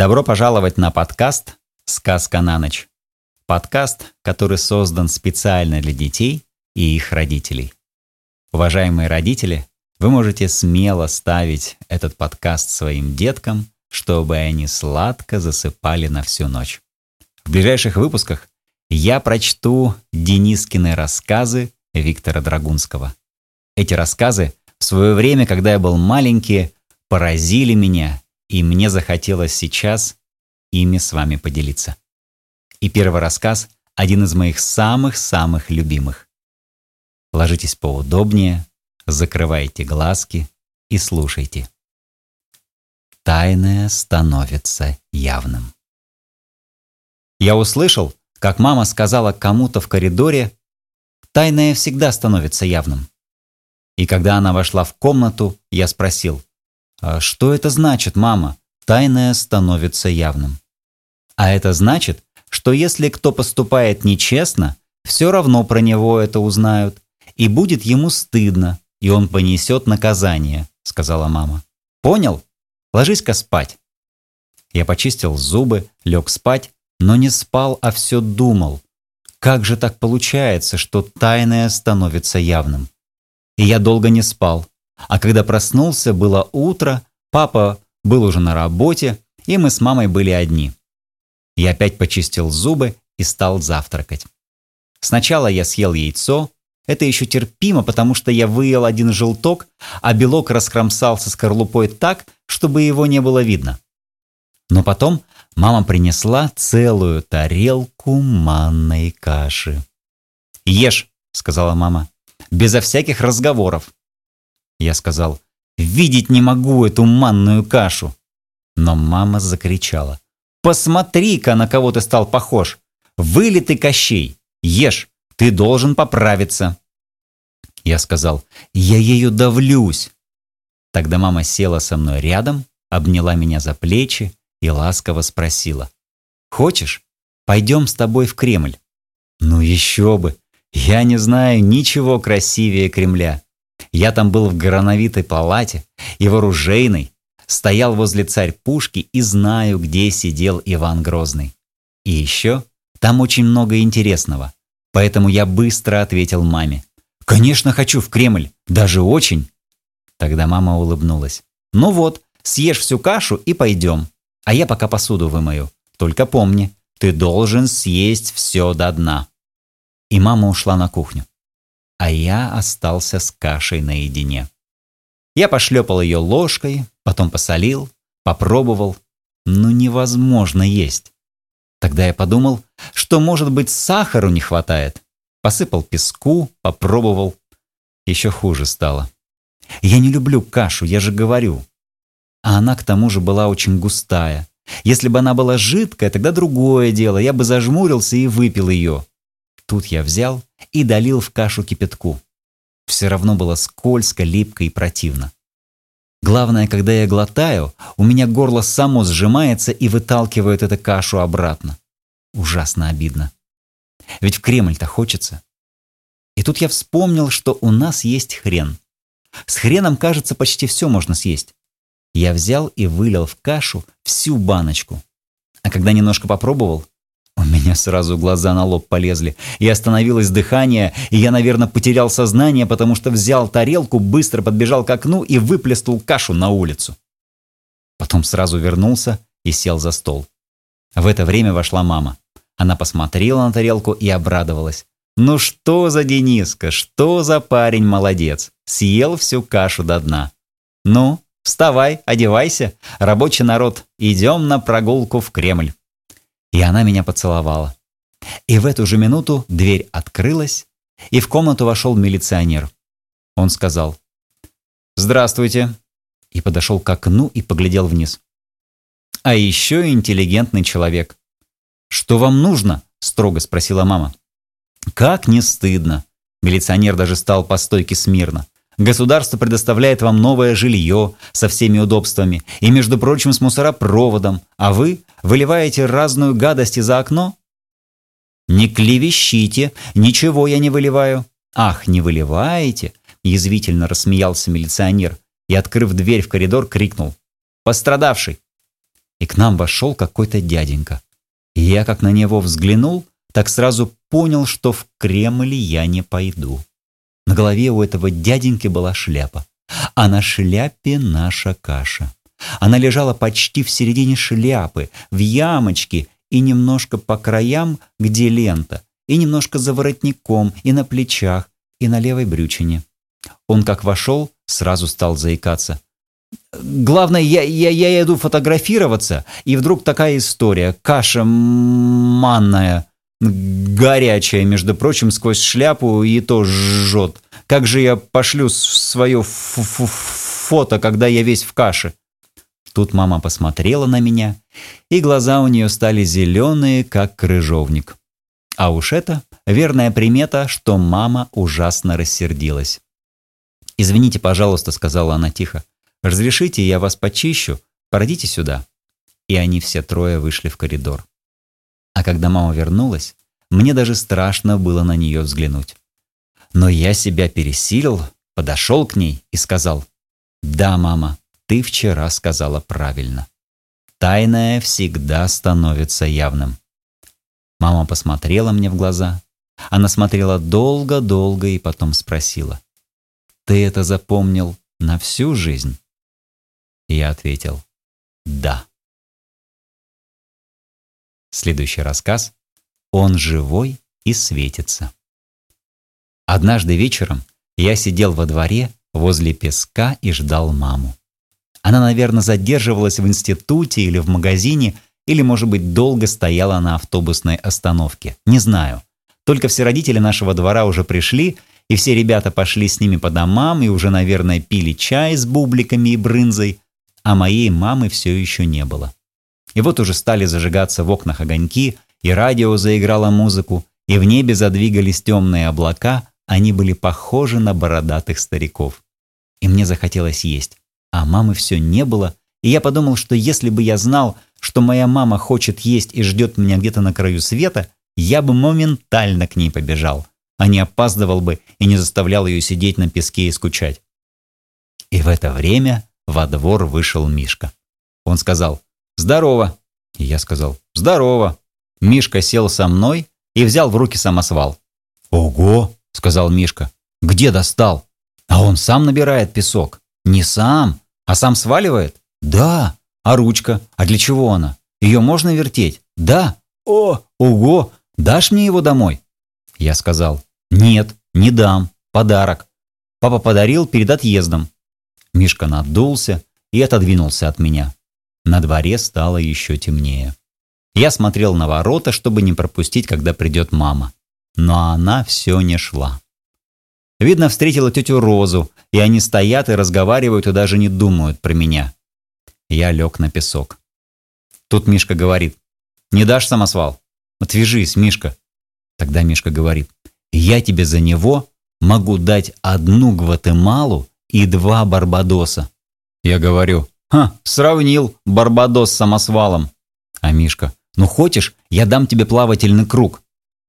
Добро пожаловать на подкаст «Сказка на ночь». Подкаст, который создан специально для детей и их родителей. Уважаемые родители, вы можете смело ставить этот подкаст своим деткам, чтобы они сладко засыпали на всю ночь. В ближайших выпусках я прочту Денискины рассказы Виктора Драгунского. Эти рассказы в свое время, когда я был маленький, поразили меня и мне захотелось сейчас ими с вами поделиться. И первый рассказ – один из моих самых-самых любимых. Ложитесь поудобнее, закрывайте глазки и слушайте. Тайное становится явным. Я услышал, как мама сказала кому-то в коридоре, «Тайное всегда становится явным». И когда она вошла в комнату, я спросил, что это значит, мама? Тайное становится явным. А это значит, что если кто поступает нечестно, все равно про него это узнают, и будет ему стыдно, и он понесет наказание, сказала мама. Понял? Ложись-ка спать. Я почистил зубы, лег спать, но не спал, а все думал. Как же так получается, что тайное становится явным? И я долго не спал. А когда проснулся, было утро, папа был уже на работе, и мы с мамой были одни. Я опять почистил зубы и стал завтракать. Сначала я съел яйцо, это еще терпимо, потому что я выел один желток, а белок раскромсался скорлупой так, чтобы его не было видно. Но потом мама принесла целую тарелку манной каши. «Ешь», — сказала мама, — «безо всяких разговоров. Я сказал, «Видеть не могу эту манную кашу!» Но мама закричала, «Посмотри-ка, на кого ты стал похож! Вылитый Кощей! Ешь, ты должен поправиться!» Я сказал, «Я ею давлюсь!» Тогда мама села со мной рядом, обняла меня за плечи и ласково спросила, «Хочешь, пойдем с тобой в Кремль?» «Ну еще бы! Я не знаю ничего красивее Кремля!» Я там был в грановитой палате и в оружейной, стоял возле царь пушки и знаю, где сидел Иван Грозный. И еще там очень много интересного. Поэтому я быстро ответил маме. «Конечно хочу в Кремль, даже очень!» Тогда мама улыбнулась. «Ну вот, съешь всю кашу и пойдем. А я пока посуду вымою. Только помни, ты должен съесть все до дна». И мама ушла на кухню а я остался с кашей наедине. Я пошлепал ее ложкой, потом посолил, попробовал. Ну невозможно есть. Тогда я подумал, что, может быть, сахару не хватает. Посыпал песку, попробовал. Еще хуже стало. Я не люблю кашу, я же говорю. А она к тому же была очень густая. Если бы она была жидкая, тогда другое дело, я бы зажмурился и выпил ее. Тут я взял и долил в кашу кипятку. Все равно было скользко, липко и противно. Главное, когда я глотаю, у меня горло само сжимается и выталкивает эту кашу обратно. Ужасно обидно. Ведь в Кремль-то хочется. И тут я вспомнил, что у нас есть хрен. С хреном, кажется, почти все можно съесть. Я взял и вылил в кашу всю баночку. А когда немножко попробовал, у меня сразу глаза на лоб полезли, и остановилось дыхание, и я, наверное, потерял сознание, потому что взял тарелку, быстро подбежал к окну и выплеснул кашу на улицу. Потом сразу вернулся и сел за стол. В это время вошла мама. Она посмотрела на тарелку и обрадовалась. «Ну что за Дениска, что за парень молодец! Съел всю кашу до дна. Ну, вставай, одевайся, рабочий народ, идем на прогулку в Кремль». И она меня поцеловала. И в эту же минуту дверь открылась, и в комнату вошел милиционер. Он сказал «Здравствуйте» и подошел к окну и поглядел вниз. А еще интеллигентный человек. «Что вам нужно?» – строго спросила мама. «Как не стыдно!» Милиционер даже стал по стойке смирно. Государство предоставляет вам новое жилье со всеми удобствами и, между прочим, с мусоропроводом, а вы выливаете разную гадость из-за окно? Не клевещите, ничего я не выливаю. Ах, не выливаете? Язвительно рассмеялся милиционер и, открыв дверь в коридор, крикнул. Пострадавший. и к нам вошел какой-то дяденька. И я как на него взглянул, так сразу понял, что в Кремль я не пойду. На голове у этого дяденьки была шляпа, а на шляпе наша каша. Она лежала почти в середине шляпы, в ямочке и немножко по краям, где лента, и немножко за воротником, и на плечах, и на левой брючине. Он как вошел, сразу стал заикаться. Главное, я, я, я иду фотографироваться, и вдруг такая история. Каша манная, горячая, между прочим, сквозь шляпу и то жжет. Как же я пошлю свое фото, когда я весь в каше? Тут мама посмотрела на меня, и глаза у нее стали зеленые, как крыжовник. А уж это верная примета, что мама ужасно рассердилась. «Извините, пожалуйста», — сказала она тихо. «Разрешите, я вас почищу? Пройдите сюда». И они все трое вышли в коридор. А когда мама вернулась, мне даже страшно было на нее взглянуть. Но я себя пересилил, подошел к ней и сказал, «Да, мама, ты вчера сказала правильно. Тайное всегда становится явным. Мама посмотрела мне в глаза. Она смотрела долго-долго и потом спросила. «Ты это запомнил на всю жизнь?» Я ответил «Да». Следующий рассказ «Он живой и светится». Однажды вечером я сидел во дворе возле песка и ждал маму. Она, наверное, задерживалась в институте или в магазине, или, может быть, долго стояла на автобусной остановке. Не знаю. Только все родители нашего двора уже пришли, и все ребята пошли с ними по домам и уже, наверное, пили чай с бубликами и брынзой, а моей мамы все еще не было. И вот уже стали зажигаться в окнах огоньки, и радио заиграло музыку, и в небе задвигались темные облака, они были похожи на бородатых стариков. И мне захотелось есть. А мамы все не было, и я подумал, что если бы я знал, что моя мама хочет есть и ждет меня где-то на краю света, я бы моментально к ней побежал, а не опаздывал бы и не заставлял ее сидеть на песке и скучать. И в это время во двор вышел Мишка. Он сказал «Здорово!» И я сказал «Здорово!» Мишка сел со мной и взял в руки самосвал. «Ого!» — сказал Мишка. «Где достал?» «А он сам набирает песок». «Не сам, а сам сваливает?» «Да». «А ручка? А для чего она? Ее можно вертеть?» «Да». «О, ого, дашь мне его домой?» Я сказал «Нет, не дам, подарок». Папа подарил перед отъездом. Мишка надулся и отодвинулся от меня. На дворе стало еще темнее. Я смотрел на ворота, чтобы не пропустить, когда придет мама. Но она все не шла. Видно, встретила тетю Розу, и они стоят и разговаривают и даже не думают про меня. Я лег на песок. Тут Мишка говорит, «Не дашь самосвал? Отвяжись, Мишка». Тогда Мишка говорит, «Я тебе за него могу дать одну Гватемалу и два Барбадоса». Я говорю, «Ха, сравнил Барбадос с самосвалом». А Мишка, «Ну хочешь, я дам тебе плавательный круг».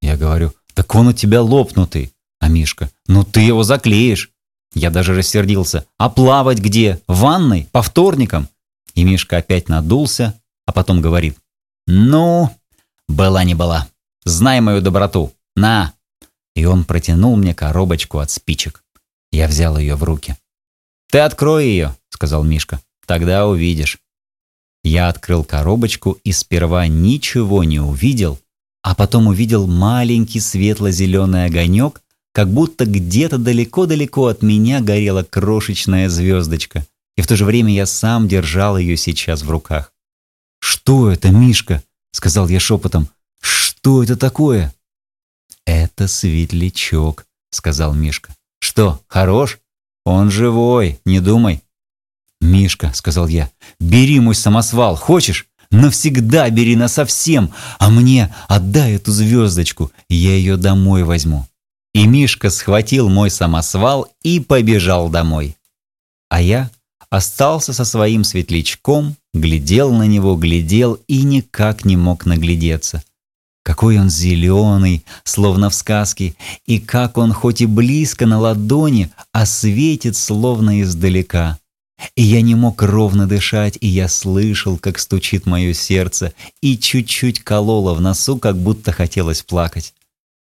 Я говорю, «Так он у тебя лопнутый». А Мишка, ну ты его заклеишь. Я даже рассердился. А плавать где? В ванной? По вторникам? И Мишка опять надулся, а потом говорит. Ну, была не была. Знай мою доброту. На. И он протянул мне коробочку от спичек. Я взял ее в руки. «Ты открой ее», — сказал Мишка. «Тогда увидишь». Я открыл коробочку и сперва ничего не увидел, а потом увидел маленький светло-зеленый огонек, как будто где-то далеко-далеко от меня горела крошечная звездочка, и в то же время я сам держал ее сейчас в руках. «Что это, Мишка?» — сказал я шепотом. «Что это такое?» «Это светлячок», — сказал Мишка. «Что, хорош? Он живой, не думай». «Мишка», — сказал я, — «бери мой самосвал, хочешь? Навсегда бери насовсем, а мне отдай эту звездочку, я ее домой возьму». И Мишка схватил мой самосвал и побежал домой. А я остался со своим светлячком, глядел на него, глядел и никак не мог наглядеться. Какой он зеленый, словно в сказке, и как он хоть и близко на ладони, а светит словно издалека. И я не мог ровно дышать, и я слышал, как стучит мое сердце, и чуть-чуть кололо в носу, как будто хотелось плакать.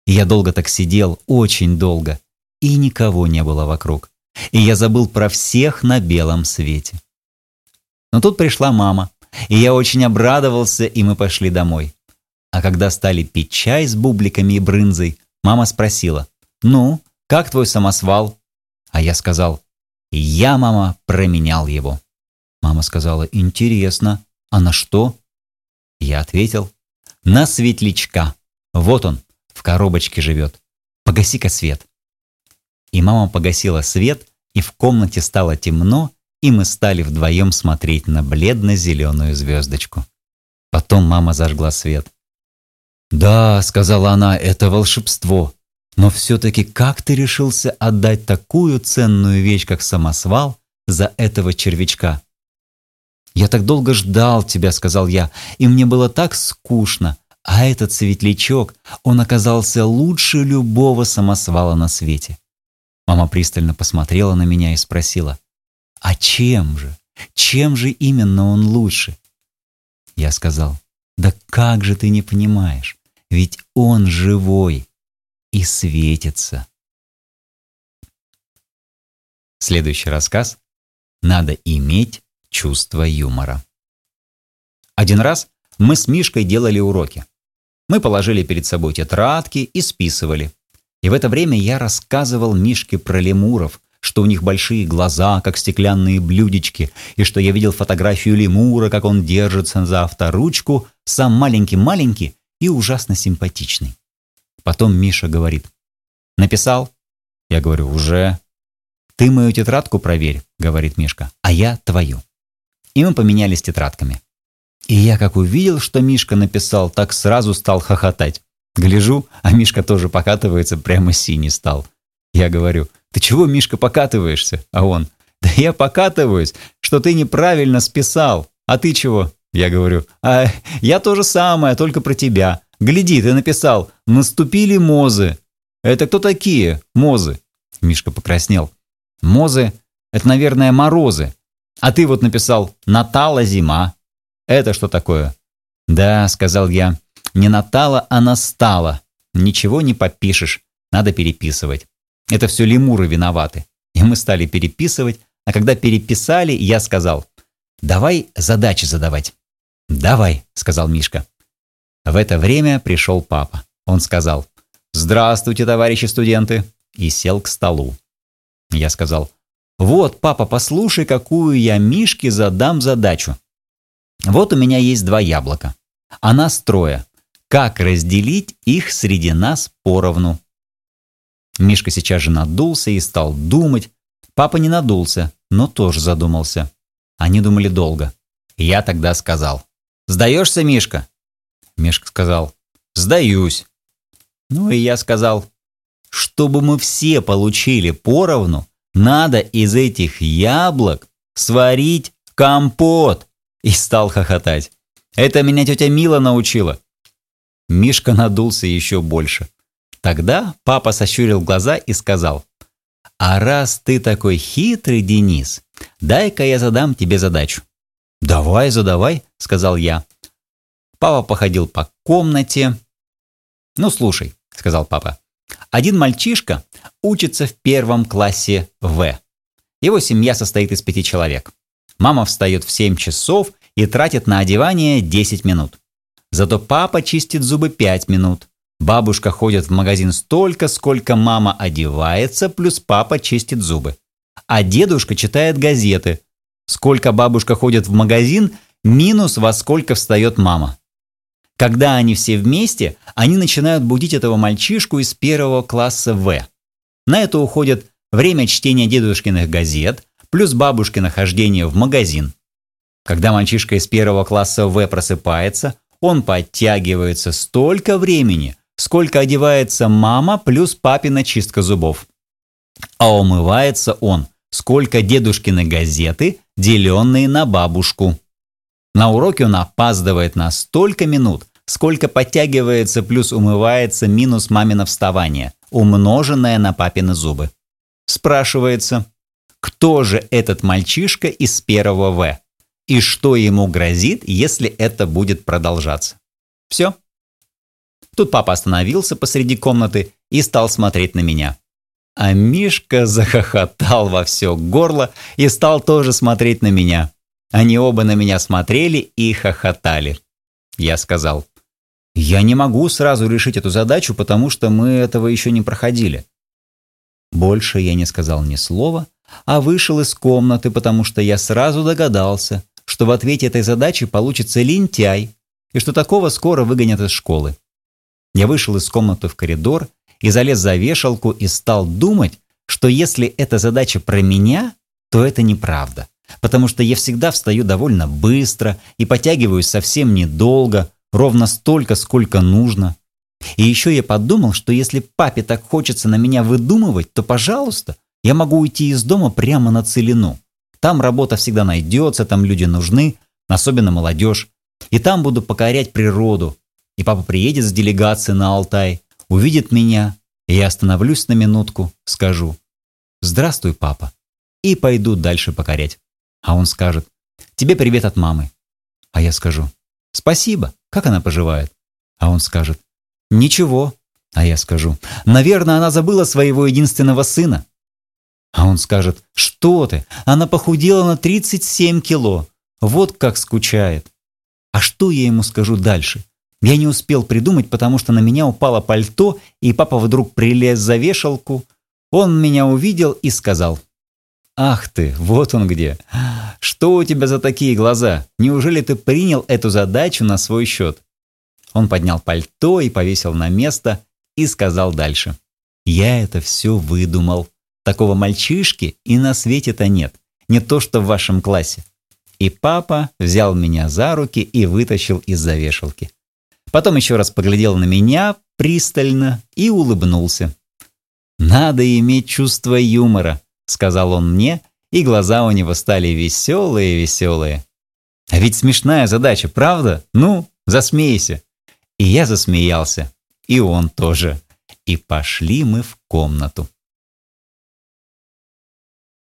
Я долго так сидел, очень долго, и никого не было вокруг. И я забыл про всех на белом свете. Но тут пришла мама, и я очень обрадовался, и мы пошли домой. А когда стали пить чай с бубликами и брынзой, мама спросила, «Ну, как твой самосвал?» А я сказал, «Я, мама, променял его». Мама сказала, «Интересно, а на что?» Я ответил, «На светлячка. Вот он, в коробочке живет. Погаси-ка свет». И мама погасила свет, и в комнате стало темно, и мы стали вдвоем смотреть на бледно-зеленую звездочку. Потом мама зажгла свет. «Да», — сказала она, — «это волшебство. Но все-таки как ты решился отдать такую ценную вещь, как самосвал, за этого червячка?» «Я так долго ждал тебя», — сказал я, — «и мне было так скучно. А этот светлячок, он оказался лучше любого самосвала на свете». Мама пристально посмотрела на меня и спросила, «А чем же? Чем же именно он лучше?» Я сказал, «Да как же ты не понимаешь? Ведь он живой и светится. Следующий рассказ «Надо иметь чувство юмора». Один раз мы с Мишкой делали уроки. Мы положили перед собой тетрадки и списывали. И в это время я рассказывал Мишке про лемуров, что у них большие глаза, как стеклянные блюдечки, и что я видел фотографию лемура, как он держится за авторучку, сам маленький-маленький и ужасно симпатичный. Потом Миша говорит. «Написал?» Я говорю, «Уже». «Ты мою тетрадку проверь», — говорит Мишка, «а я твою». И мы поменялись тетрадками. И я как увидел, что Мишка написал, так сразу стал хохотать. Гляжу, а Мишка тоже покатывается, прямо синий стал. Я говорю, «Ты чего, Мишка, покатываешься?» А он, «Да я покатываюсь, что ты неправильно списал. А ты чего?» Я говорю, «А я то же самое, только про тебя. Гляди, ты написал «Наступили мозы». Это кто такие, мозы?» Мишка покраснел. «Мозы — это, наверное, морозы. А ты вот написал «Натала зима». Это что такое?» «Да», — сказал я, — «не Натала, а настала. Ничего не попишешь, надо переписывать. Это все лемуры виноваты». И мы стали переписывать, а когда переписали, я сказал, «Давай задачи задавать». «Давай», — сказал Мишка. В это время пришел папа. Он сказал «Здравствуйте, товарищи студенты!» и сел к столу. Я сказал «Вот, папа, послушай, какую я Мишке задам задачу. Вот у меня есть два яблока, а нас трое. Как разделить их среди нас поровну?» Мишка сейчас же надулся и стал думать. Папа не надулся, но тоже задумался. Они думали долго. Я тогда сказал «Сдаешься, Мишка?» Мишка сказал, «Сдаюсь». Ну и я сказал, «Чтобы мы все получили поровну, надо из этих яблок сварить компот». И стал хохотать. Это меня тетя Мила научила. Мишка надулся еще больше. Тогда папа сощурил глаза и сказал, «А раз ты такой хитрый, Денис, дай-ка я задам тебе задачу». «Давай, задавай», — сказал я. Папа походил по комнате. «Ну, слушай», — сказал папа. «Один мальчишка учится в первом классе В. Его семья состоит из пяти человек. Мама встает в 7 часов и тратит на одевание 10 минут. Зато папа чистит зубы 5 минут. Бабушка ходит в магазин столько, сколько мама одевается, плюс папа чистит зубы. А дедушка читает газеты. Сколько бабушка ходит в магазин, минус во сколько встает мама. Когда они все вместе, они начинают будить этого мальчишку из первого класса В. На это уходит время чтения дедушкиных газет, плюс бабушкино хождение в магазин. Когда мальчишка из первого класса В просыпается, он подтягивается столько времени, сколько одевается мама плюс папина чистка зубов. А умывается он, сколько дедушкины газеты, деленные на бабушку. На уроке он опаздывает на столько минут, сколько подтягивается плюс умывается минус мамино вставание, умноженное на папины зубы. Спрашивается, кто же этот мальчишка из первого В и что ему грозит, если это будет продолжаться. Все. Тут папа остановился посреди комнаты и стал смотреть на меня. А Мишка захохотал во все горло и стал тоже смотреть на меня. Они оба на меня смотрели и хохотали. Я сказал, «Я не могу сразу решить эту задачу, потому что мы этого еще не проходили». Больше я не сказал ни слова, а вышел из комнаты, потому что я сразу догадался, что в ответе этой задачи получится лентяй, и что такого скоро выгонят из школы. Я вышел из комнаты в коридор и залез за вешалку и стал думать, что если эта задача про меня, то это неправда, потому что я всегда встаю довольно быстро и потягиваюсь совсем недолго, ровно столько, сколько нужно. И еще я подумал, что если папе так хочется на меня выдумывать, то, пожалуйста, я могу уйти из дома прямо на целину. Там работа всегда найдется, там люди нужны, особенно молодежь. И там буду покорять природу. И папа приедет с делегацией на Алтай, увидит меня, и я остановлюсь на минутку, скажу «Здравствуй, папа», и пойду дальше покорять. А он скажет «Тебе привет от мамы». А я скажу «Спасибо, как она поживает?» А он скажет «Ничего». А я скажу «Наверное, она забыла своего единственного сына». А он скажет «Что ты? Она похудела на 37 кило. Вот как скучает». А что я ему скажу дальше? Я не успел придумать, потому что на меня упало пальто, и папа вдруг прилез за вешалку. Он меня увидел и сказал. «Ах ты, вот он где! Что у тебя за такие глаза? Неужели ты принял эту задачу на свой счет?» Он поднял пальто и повесил на место и сказал дальше. «Я это все выдумал. Такого мальчишки и на свете-то нет. Не то, что в вашем классе». И папа взял меня за руки и вытащил из-за вешалки. Потом еще раз поглядел на меня пристально и улыбнулся. «Надо иметь чувство юмора», — сказал он мне, и глаза у него стали веселые-веселые. «А ведь смешная задача, правда? Ну, засмейся». И я засмеялся, и он тоже. И пошли мы в комнату.